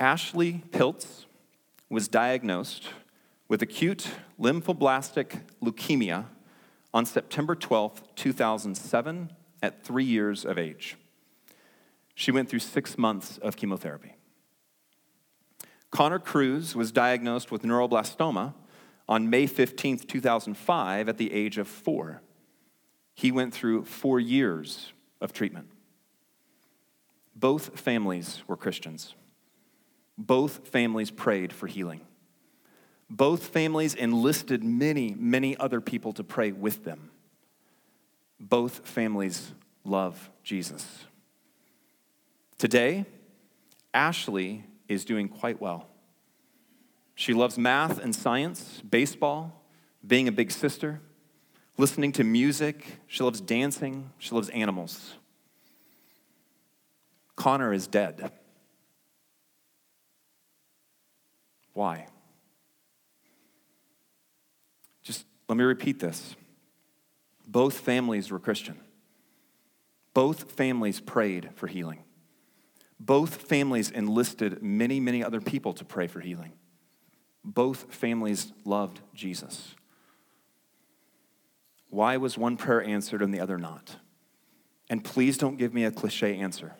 Ashley Piltz was diagnosed with acute lymphoblastic leukemia on September 12, 2007, at three years of age. She went through six months of chemotherapy. Connor Cruz was diagnosed with neuroblastoma on May 15, 2005, at the age of four. He went through four years of treatment. Both families were Christians. Both families prayed for healing. Both families enlisted many, many other people to pray with them. Both families love Jesus. Today, Ashley is doing quite well. She loves math and science, baseball, being a big sister, listening to music. She loves dancing. She loves animals. Connor is dead. Why? Just let me repeat this. Both families were Christian. Both families prayed for healing. Both families enlisted many, many other people to pray for healing. Both families loved Jesus. Why was one prayer answered and the other not? And please don't give me a cliche answer.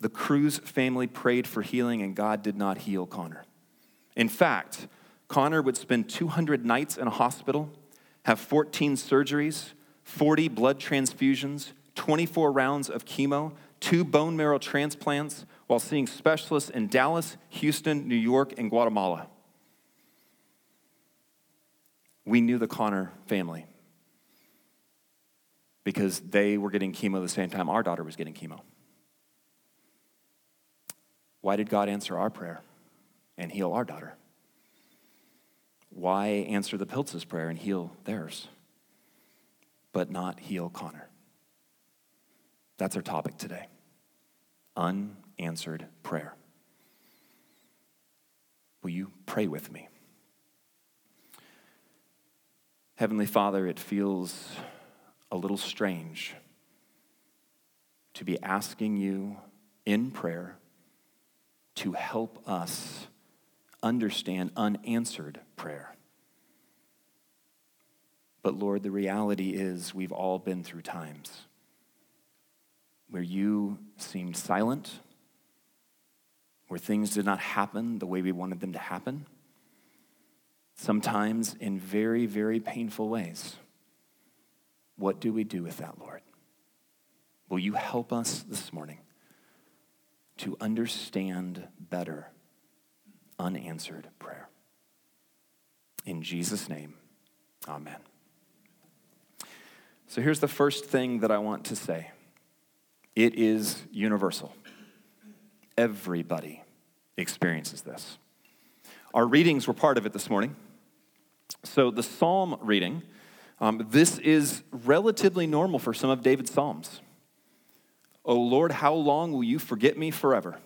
The Cruz family prayed for healing and God did not heal Connor. In fact, Connor would spend 200 nights in a hospital, have 14 surgeries, 40 blood transfusions, 24 rounds of chemo, two bone marrow transplants while seeing specialists in Dallas, Houston, New York, and Guatemala. We knew the Connor family because they were getting chemo the same time our daughter was getting chemo. Why did God answer our prayer and heal our daughter? Why answer the Piltz's prayer and heal theirs, but not heal Connor? That's our topic today unanswered prayer. Will you pray with me? Heavenly Father, it feels a little strange to be asking you in prayer to help us understand unanswered prayer. But Lord, the reality is we've all been through times where you seemed silent, where things did not happen the way we wanted them to happen, sometimes in very, very painful ways. What do we do with that, Lord? Will you help us this morning to understand better unanswered prayer? In Jesus' name, amen. So here's the first thing that I want to say. It is universal. Everybody experiences this. Our readings were part of it this morning. So, the psalm reading, um, this is relatively normal for some of David's psalms. O Lord, how long will you forget me forever?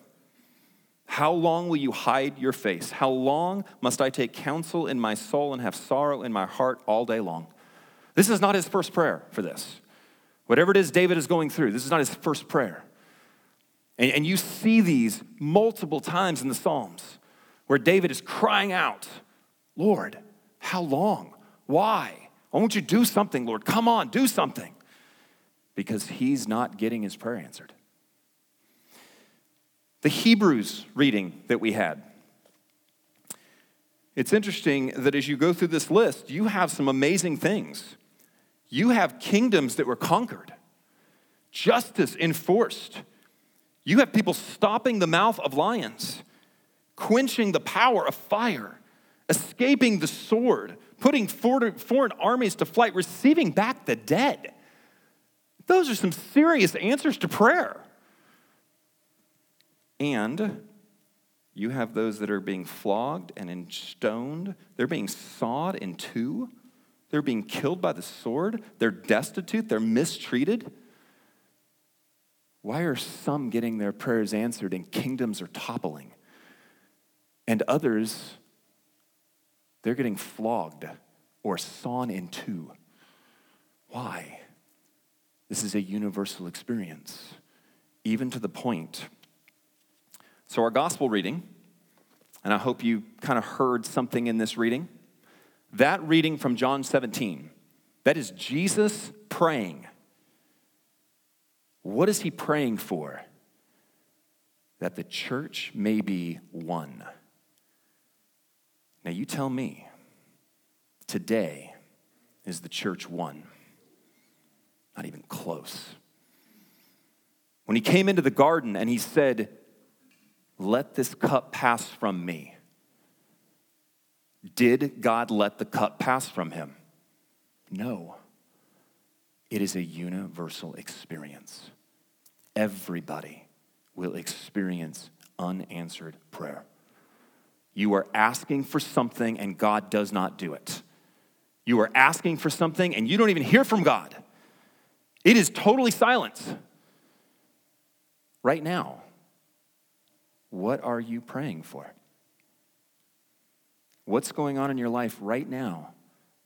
How long will you hide your face? How long must I take counsel in my soul and have sorrow in my heart all day long? This is not his first prayer for this. Whatever it is David is going through, this is not his first prayer. And, and you see these multiple times in the Psalms where David is crying out, Lord, how long? Why? Why won't you do something, Lord? Come on, do something. Because he's not getting his prayer answered. The Hebrews reading that we had. It's interesting that as you go through this list, you have some amazing things. You have kingdoms that were conquered, justice enforced. You have people stopping the mouth of lions, quenching the power of fire, escaping the sword, putting foreign armies to flight, receiving back the dead. Those are some serious answers to prayer. And you have those that are being flogged and stoned, they're being sawed in two. They're being killed by the sword. They're destitute. They're mistreated. Why are some getting their prayers answered and kingdoms are toppling? And others, they're getting flogged or sawn in two. Why? This is a universal experience, even to the point. So, our gospel reading, and I hope you kind of heard something in this reading, that reading from John 17, that is Jesus praying. What is he praying for? That the church may be one. Now, you tell me, today, is the church one? Not even close. When he came into the garden and he said, Let this cup pass from me, did God let the cup pass from him? No. It is a universal experience. Everybody will experience unanswered prayer. You are asking for something and God does not do it. You are asking for something and you don't even hear from God. It is totally silence. Right now, what are you praying for? What's going on in your life right now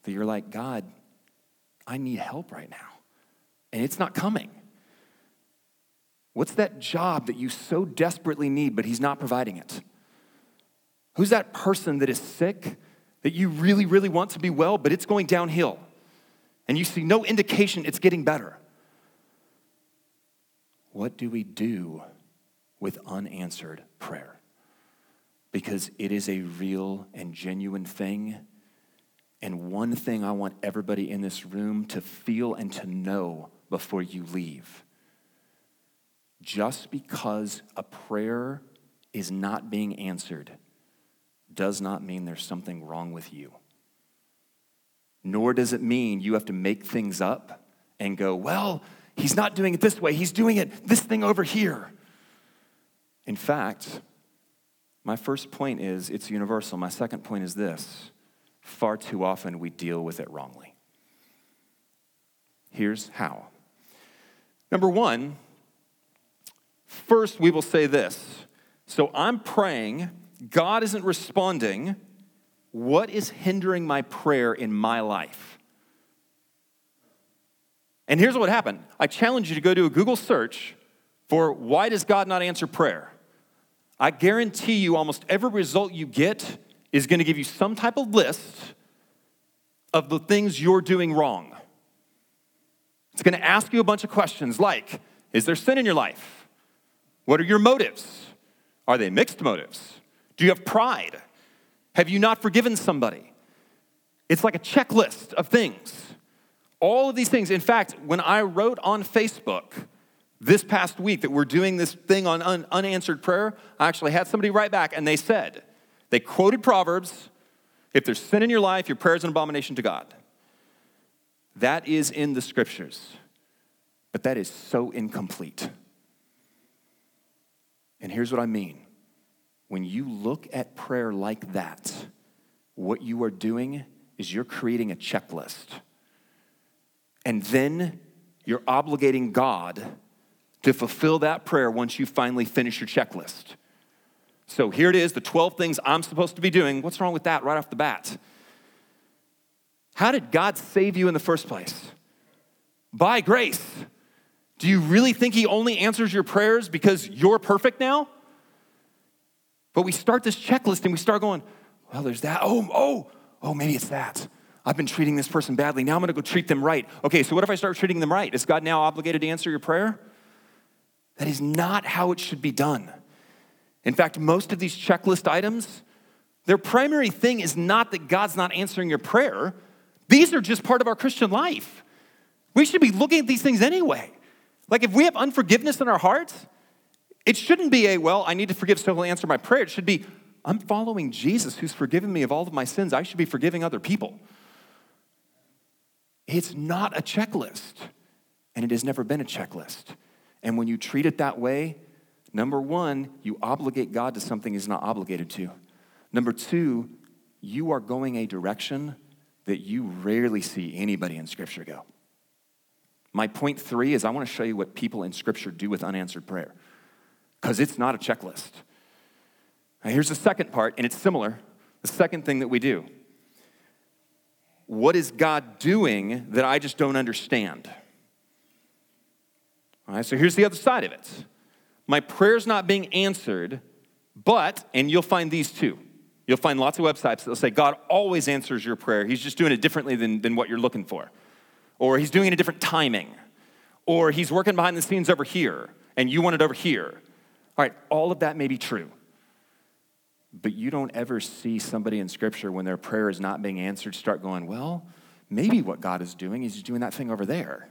that you're like, God, I need help right now, and it's not coming? What's that job that you so desperately need, but He's not providing it? Who's that person that is sick that you really, really want to be well, but it's going downhill? And you see no indication it's getting better. What do we do with unanswered prayer? Because it is a real and genuine thing. And one thing I want everybody in this room to feel and to know before you leave just because a prayer is not being answered does not mean there's something wrong with you. Nor does it mean you have to make things up and go, well, he's not doing it this way, he's doing it this thing over here. In fact, my first point is it's universal. My second point is this far too often we deal with it wrongly. Here's how. Number one, first we will say this. So I'm praying, God isn't responding. What is hindering my prayer in my life? And here's what happened I challenge you to go do a Google search for why does God not answer prayer? I guarantee you almost every result you get is going to give you some type of list of the things you're doing wrong. It's going to ask you a bunch of questions like Is there sin in your life? What are your motives? Are they mixed motives? Do you have pride? Have you not forgiven somebody? It's like a checklist of things. All of these things. In fact, when I wrote on Facebook this past week that we're doing this thing on un- unanswered prayer, I actually had somebody write back and they said, they quoted Proverbs if there's sin in your life, your prayer is an abomination to God. That is in the scriptures, but that is so incomplete. And here's what I mean when you look at prayer like that, what you are doing is you're creating a checklist and then you're obligating God to fulfill that prayer once you finally finish your checklist. So here it is the 12 things I'm supposed to be doing. What's wrong with that right off the bat? How did God save you in the first place? By grace. Do you really think He only answers your prayers because you're perfect now? But we start this checklist and we start going, well, there's that. Oh, oh, oh, maybe it's that. I've been treating this person badly. Now I'm going to go treat them right. Okay, so what if I start treating them right? Is God now obligated to answer your prayer? That is not how it should be done. In fact, most of these checklist items, their primary thing is not that God's not answering your prayer. These are just part of our Christian life. We should be looking at these things anyway. Like if we have unforgiveness in our hearts, it shouldn't be a, well, I need to forgive so he'll answer my prayer. It should be, I'm following Jesus who's forgiven me of all of my sins. I should be forgiving other people. It's not a checklist, and it has never been a checklist. And when you treat it that way, number one, you obligate God to something He's not obligated to. Number two, you are going a direction that you rarely see anybody in Scripture go. My point three is I want to show you what people in Scripture do with unanswered prayer, because it's not a checklist. Now, here's the second part, and it's similar. The second thing that we do what is God doing that I just don't understand? All right, so here's the other side of it. My prayer's not being answered But, and you'll find these too. You'll find lots of websites that'll say God always answers your prayer. He's just doing it differently than, than what you're looking for. Or he's doing it a different timing. Or he's working behind the scenes over here and you want it over here. All right, all of that may be true. But you don't ever see somebody in Scripture when their prayer is not being answered start going, well, maybe what God is doing is doing that thing over there.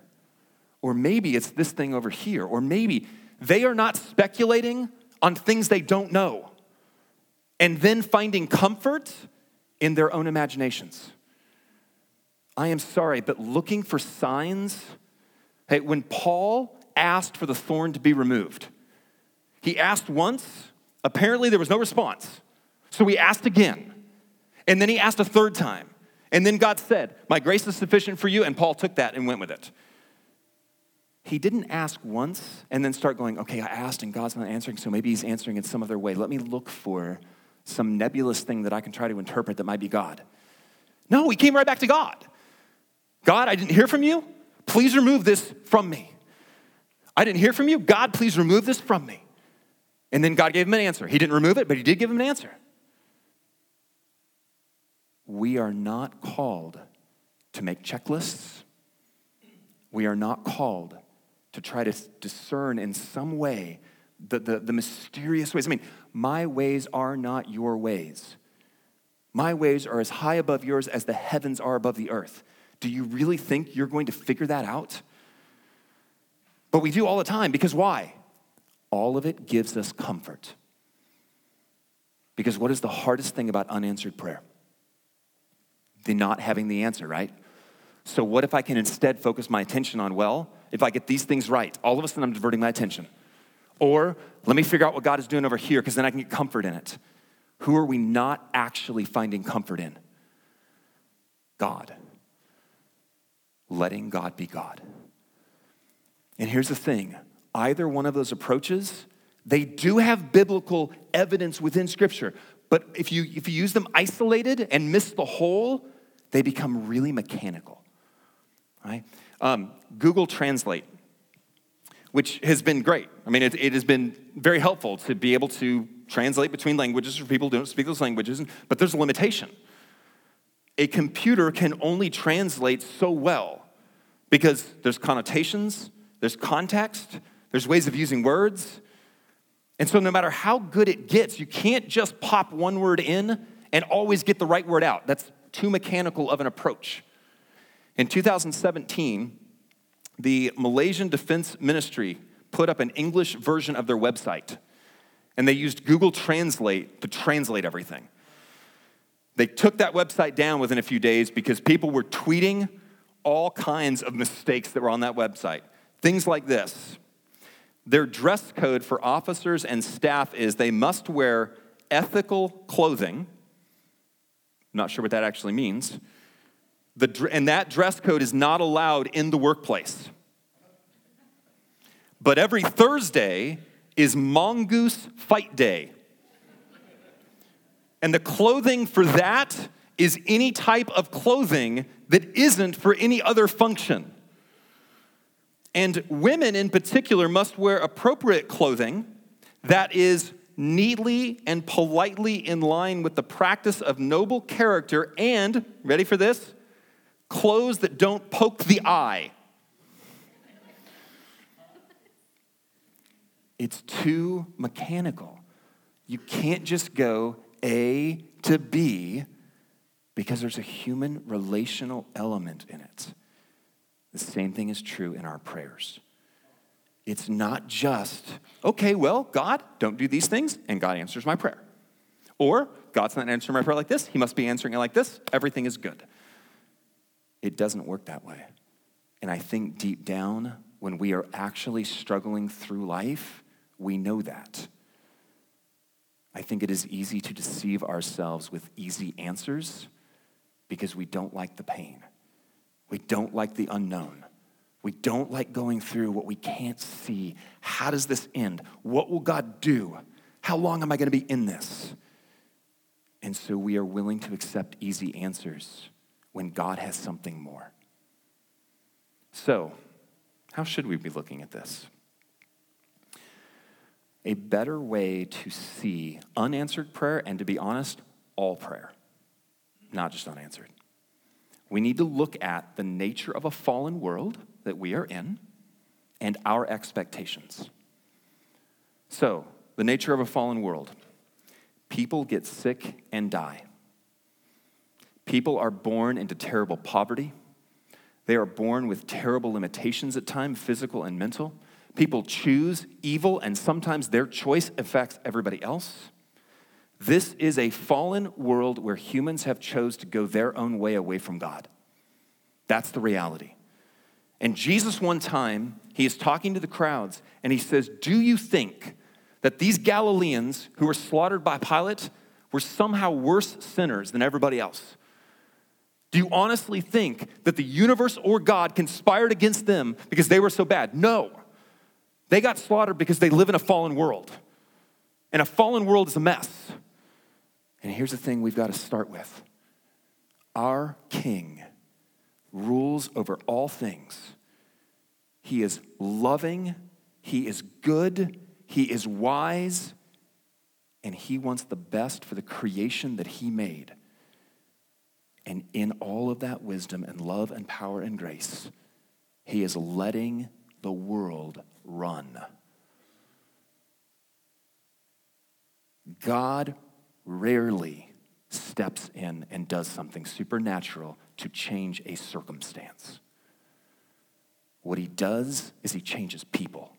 Or maybe it's this thing over here. Or maybe they are not speculating on things they don't know and then finding comfort in their own imaginations. I am sorry, but looking for signs. Hey, when Paul asked for the thorn to be removed, he asked once, apparently there was no response. So he asked again. And then he asked a third time. And then God said, My grace is sufficient for you. And Paul took that and went with it. He didn't ask once and then start going, Okay, I asked and God's not answering, so maybe he's answering in some other way. Let me look for some nebulous thing that I can try to interpret that might be God. No, he came right back to God. God, I didn't hear from you. Please remove this from me. I didn't hear from you. God, please remove this from me. And then God gave him an answer. He didn't remove it, but he did give him an answer. We are not called to make checklists. We are not called to try to discern in some way the, the, the mysterious ways. I mean, my ways are not your ways. My ways are as high above yours as the heavens are above the earth. Do you really think you're going to figure that out? But we do all the time because why? All of it gives us comfort. Because what is the hardest thing about unanswered prayer? The not having the answer, right? So, what if I can instead focus my attention on, well, if I get these things right, all of a sudden I'm diverting my attention. Or let me figure out what God is doing over here because then I can get comfort in it. Who are we not actually finding comfort in? God. Letting God be God. And here's the thing either one of those approaches, they do have biblical evidence within Scripture. But if you, if you use them isolated and miss the whole, they become really mechanical. Right? Um, Google Translate, which has been great. I mean, it, it, has been very helpful to be able to translate between languages for people who don't speak those languages, but there's a limitation. A computer can only translate so well because there's connotations, there's context, there's ways of using words. And so, no matter how good it gets, you can't just pop one word in and always get the right word out. That's too mechanical of an approach. In 2017, the Malaysian Defense Ministry put up an English version of their website, and they used Google Translate to translate everything. They took that website down within a few days because people were tweeting all kinds of mistakes that were on that website. Things like this their dress code for officers and staff is they must wear ethical clothing. I'm not sure what that actually means. The, and that dress code is not allowed in the workplace. But every Thursday is Mongoose Fight Day. And the clothing for that is any type of clothing that isn't for any other function. And women in particular must wear appropriate clothing that is neatly and politely in line with the practice of noble character and, ready for this? Clothes that don't poke the eye. It's too mechanical. You can't just go A to B because there's a human relational element in it. The same thing is true in our prayers. It's not just, okay, well, God, don't do these things, and God answers my prayer. Or, God's not answering my prayer like this, He must be answering it like this, everything is good. It doesn't work that way. And I think deep down, when we are actually struggling through life, we know that. I think it is easy to deceive ourselves with easy answers because we don't like the pain. We don't like the unknown. We don't like going through what we can't see. How does this end? What will God do? How long am I going to be in this? And so we are willing to accept easy answers when God has something more. So, how should we be looking at this? a better way to see unanswered prayer and, to be honest, all prayer, not just unanswered. We need to look at the nature of a fallen world that we are in and our expectations. So, the nature of a fallen world people get sick and die. People are born into terrible poverty. They are born with terrible limitations at times, physical and mental. People choose evil, and sometimes their choice affects everybody else. This is a fallen world where humans have chose to go their own way away from God. That's the reality. And Jesus, one time, he is talking to the crowds and he says, Do you think that these Galileans who were slaughtered by Pilate were somehow worse sinners than everybody else? Do you honestly think that the universe or God conspired against them because they were so bad? No. They got slaughtered because they live in a fallen world. And a fallen world is a mess. And here's the thing we've got to start with our King rules over all things. He is loving, He is good, He is wise, and He wants the best for the creation that He made. And in all of that wisdom and love and power and grace, He is letting the world run. God rarely steps in and does something supernatural to change a circumstance. What he does is he changes people,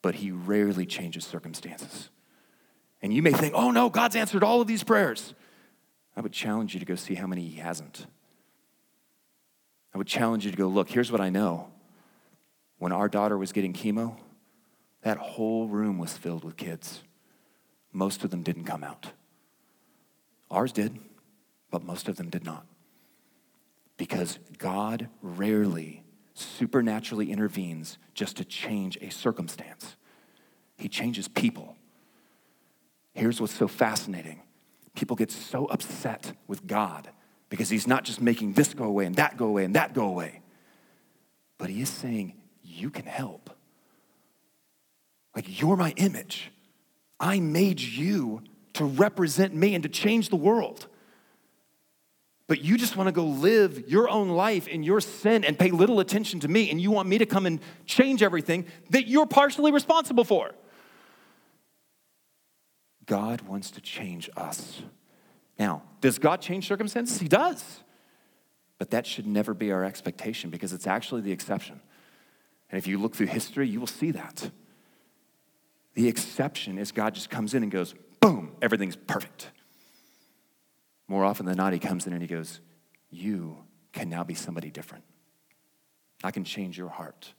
but he rarely changes circumstances. And you may think, oh no, God's answered all of these prayers. I would challenge you to go see how many he hasn't. I would challenge you to go, look, here's what I know. When our daughter was getting chemo, that whole room was filled with kids. Most of them didn't come out. Ours did, but most of them did not. Because God rarely supernaturally intervenes just to change a circumstance, He changes people. Here's what's so fascinating people get so upset with God because he's not just making this go away and that go away and that go away, but he is saying, You can help. Like, you're my image. I made you to represent me and to change the world. But you just want to go live your own life in your sin and pay little attention to me, and you want me to come and change everything that you're partially responsible for. God wants to change us. Now, does God change circumstances? He does. But that should never be our expectation because it's actually the exception. And if you look through history, you will see that. The exception is God just comes in and goes, boom, everything's perfect. More often than not, he comes in and he goes, You can now be somebody different. I can change your heart.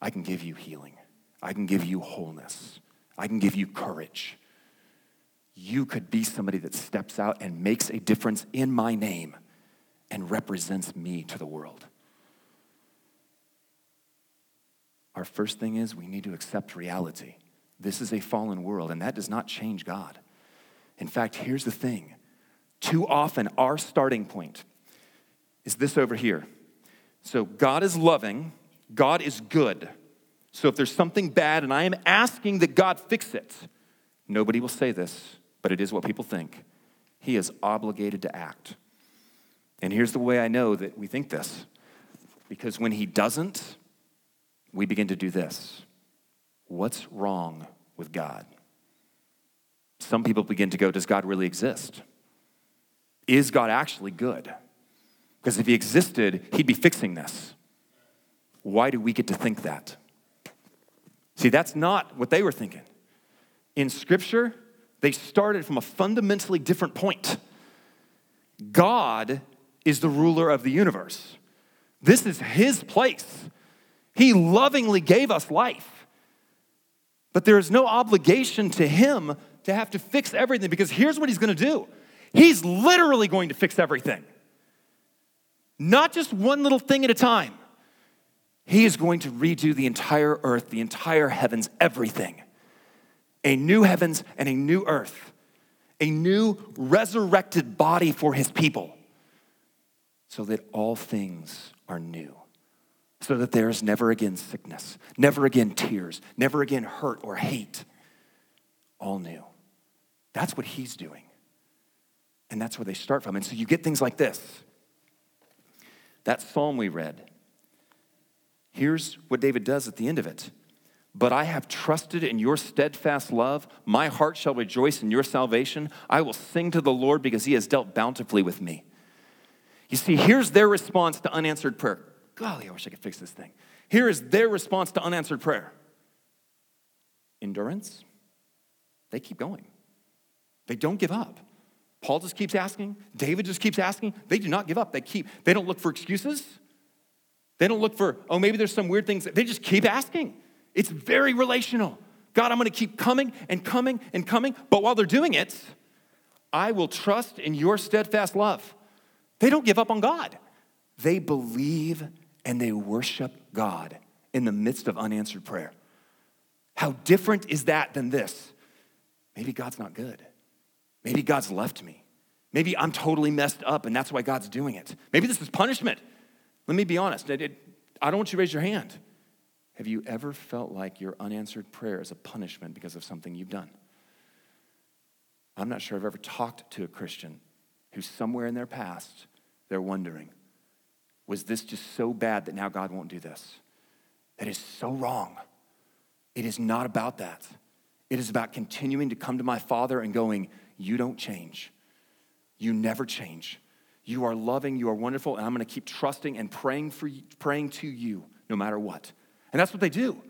I can give you healing. I can give you wholeness. I can give you courage you could be somebody that steps out and makes a difference in my name and represents me to the world. Our first thing is we need to accept reality. This is a fallen world, and that does not change God. In fact, here's the thing too often, our starting point is this over here. So, God is loving, God is good. So, if there's something bad and I am asking that God fix it, nobody will say this but it is what people think. He is obligated to act. And here's the way I know that we think this because when he doesn't, we begin to do this. What's wrong with God? Some people begin to go, Does God really exist? Is God actually good? Because if he existed, he'd be fixing this. Why do we get to think that? See, that's not what they were thinking. In Scripture, they started from a fundamentally different point. God is the ruler of the universe. This is his place. He lovingly gave us life. But there is no obligation to him to have to fix everything because here's what he's going to do. He's literally going to fix everything, not just one little thing at a time. He is going to redo the entire earth, the entire heavens, everything. A new heavens and a new earth, a new resurrected body for his people, so that all things are new. So that there is never again sickness, never again tears, never again hurt or hate. All new. That's what he's doing. And that's where they start from. And so you get things like this. That psalm we read, here's what David does at the end of it. But I have trusted in your steadfast love. My heart shall rejoice in your salvation. I will sing to the Lord because he has dealt bountifully with me. You see, here's their response to unanswered prayer. Golly, I wish I could fix this thing. Here is their response to unanswered prayer endurance. They keep going, they don't give up. Paul just keeps asking. David just keeps asking. They do not give up. They keep, they don't look for excuses. They don't look for, oh, maybe there's some weird things. They just keep asking. It's very relational. God, I'm going to keep coming and coming and coming. But while they're doing it, I will trust in your steadfast love. They don't give up on God. They believe and they worship God in the midst of unanswered prayer. How different is that than this? Maybe God's not good. Maybe God's left me. Maybe I'm totally messed up and that's why God's doing it. Maybe this is punishment. Let me be honest. I don't want you to raise your hand. Have you ever felt like your unanswered prayer is a punishment because of something you've done? I'm not sure I've ever talked to a Christian who, somewhere in their past, they're wondering, was this just so bad that now God won't do this? That is so wrong. It is not about that. It is about continuing to come to my Father and going, You don't change. You never change. You are loving, you are wonderful, and I'm to keep trusting and praying for you, praying to you no matter what. And that's what they do.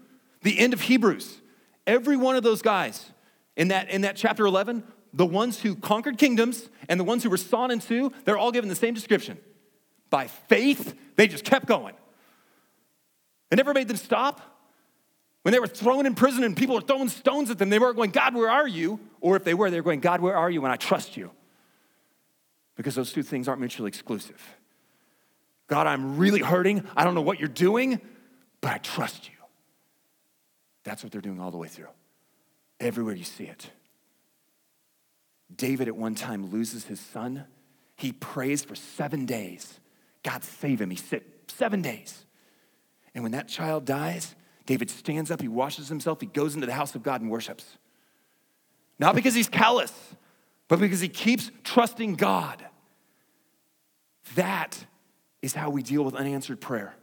The end of Hebrews. Every one of those guys in that, in that chapter 11, the ones who conquered kingdoms and the ones who were sawn in two, they're all given the same description. By faith, they just kept going. It never made them stop. When they were thrown in prison and people were throwing stones at them, they weren't going, God, where are you? Or if they were, they were going, God, where are you? And I trust you. Because those two things aren't mutually exclusive. God, I'm really hurting. I don't know what you're doing, but I trust you. That's what they're doing all the way through. Everywhere you see it. David at one time loses his son. He prays for seven days. God save him. He's sick seven days. And when that child dies, David stands up, he washes himself, he goes into the house of God and worships. Not because he's callous, but because he keeps trusting God. That is how we deal with unanswered prayer.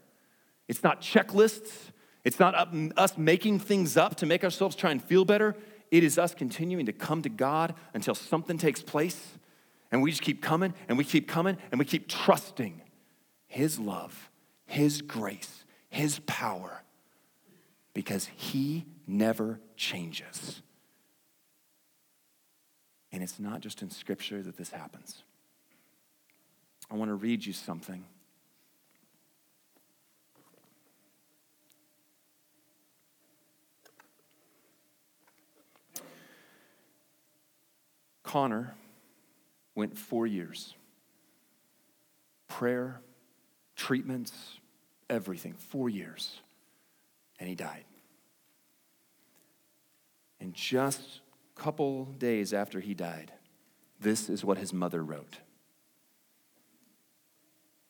It's not checklists, it's not us making things up to make ourselves try and feel better. It is us continuing to come to God until something takes place. And we just keep coming and we keep coming and we keep trusting His love, His grace, His power, because He never changes. And it's not just in Scripture that this happens. I want to read you something. Connor went four years. Prayer, treatments, everything, four years. And he died. And just a couple days after he died, this is what his mother wrote,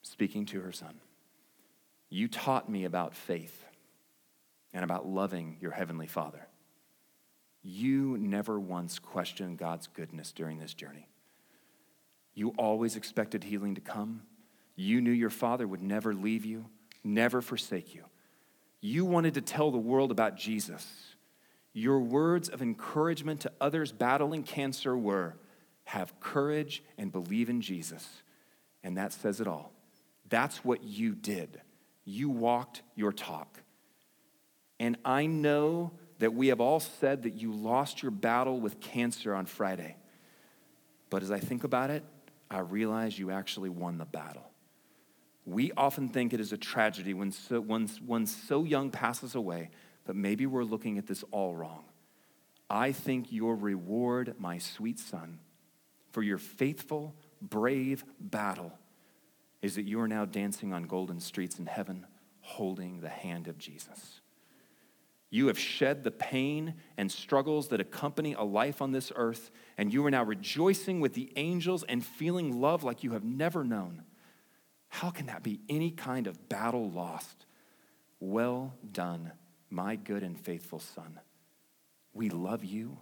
speaking to her son. You taught me about faith and about loving your heavenly Father. You never once questioned God's goodness during this journey. You always expected healing to come. You knew your Father would never leave you, never forsake you. You wanted to tell the world about Jesus. Your words of encouragement to others battling cancer were have courage and believe in Jesus. And that says it all. That's what you did. You walked your talk. And I know that we have all said that you lost your battle with cancer on Friday. But as I think about it, I realize you actually won the battle. We often think it is a tragedy when so, one, one so young passes away, but maybe we're looking at this all wrong. I think your reward, my sweet son, for your faithful, brave battle is that you are now dancing on golden streets in heaven holding the hand of Jesus. You have shed the pain and struggles that accompany a life on this earth, and you are now rejoicing with the angels and feeling love like you have never known. How can that be any kind of battle lost? Well done, my good and faithful son. We love you.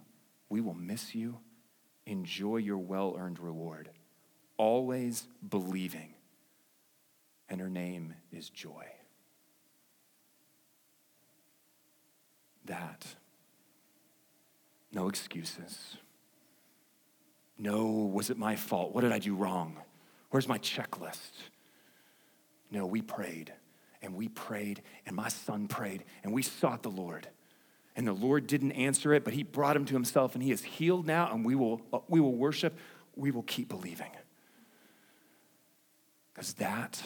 We will miss you. Enjoy your well earned reward. Always believing. And her name is Joy. That. No excuses. No, was it my fault? What did I do wrong? Where's my checklist? No, we prayed and we prayed, and my son prayed, and we sought the Lord. And the Lord didn't answer it, but he brought him to himself, and he is healed now, and we will, uh, we will worship. We will keep believing. Because that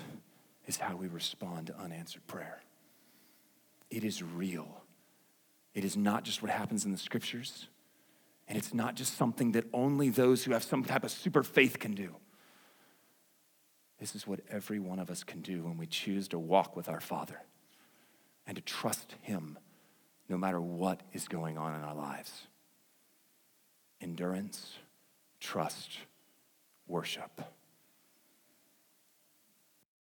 is how we respond to unanswered prayer. It is real. It is not just what happens in the scriptures, and it's not just something that only those who have some type of super faith can do. This is what every one of us can do when we choose to walk with our Father and to trust Him no matter what is going on in our lives. Endurance, trust, worship.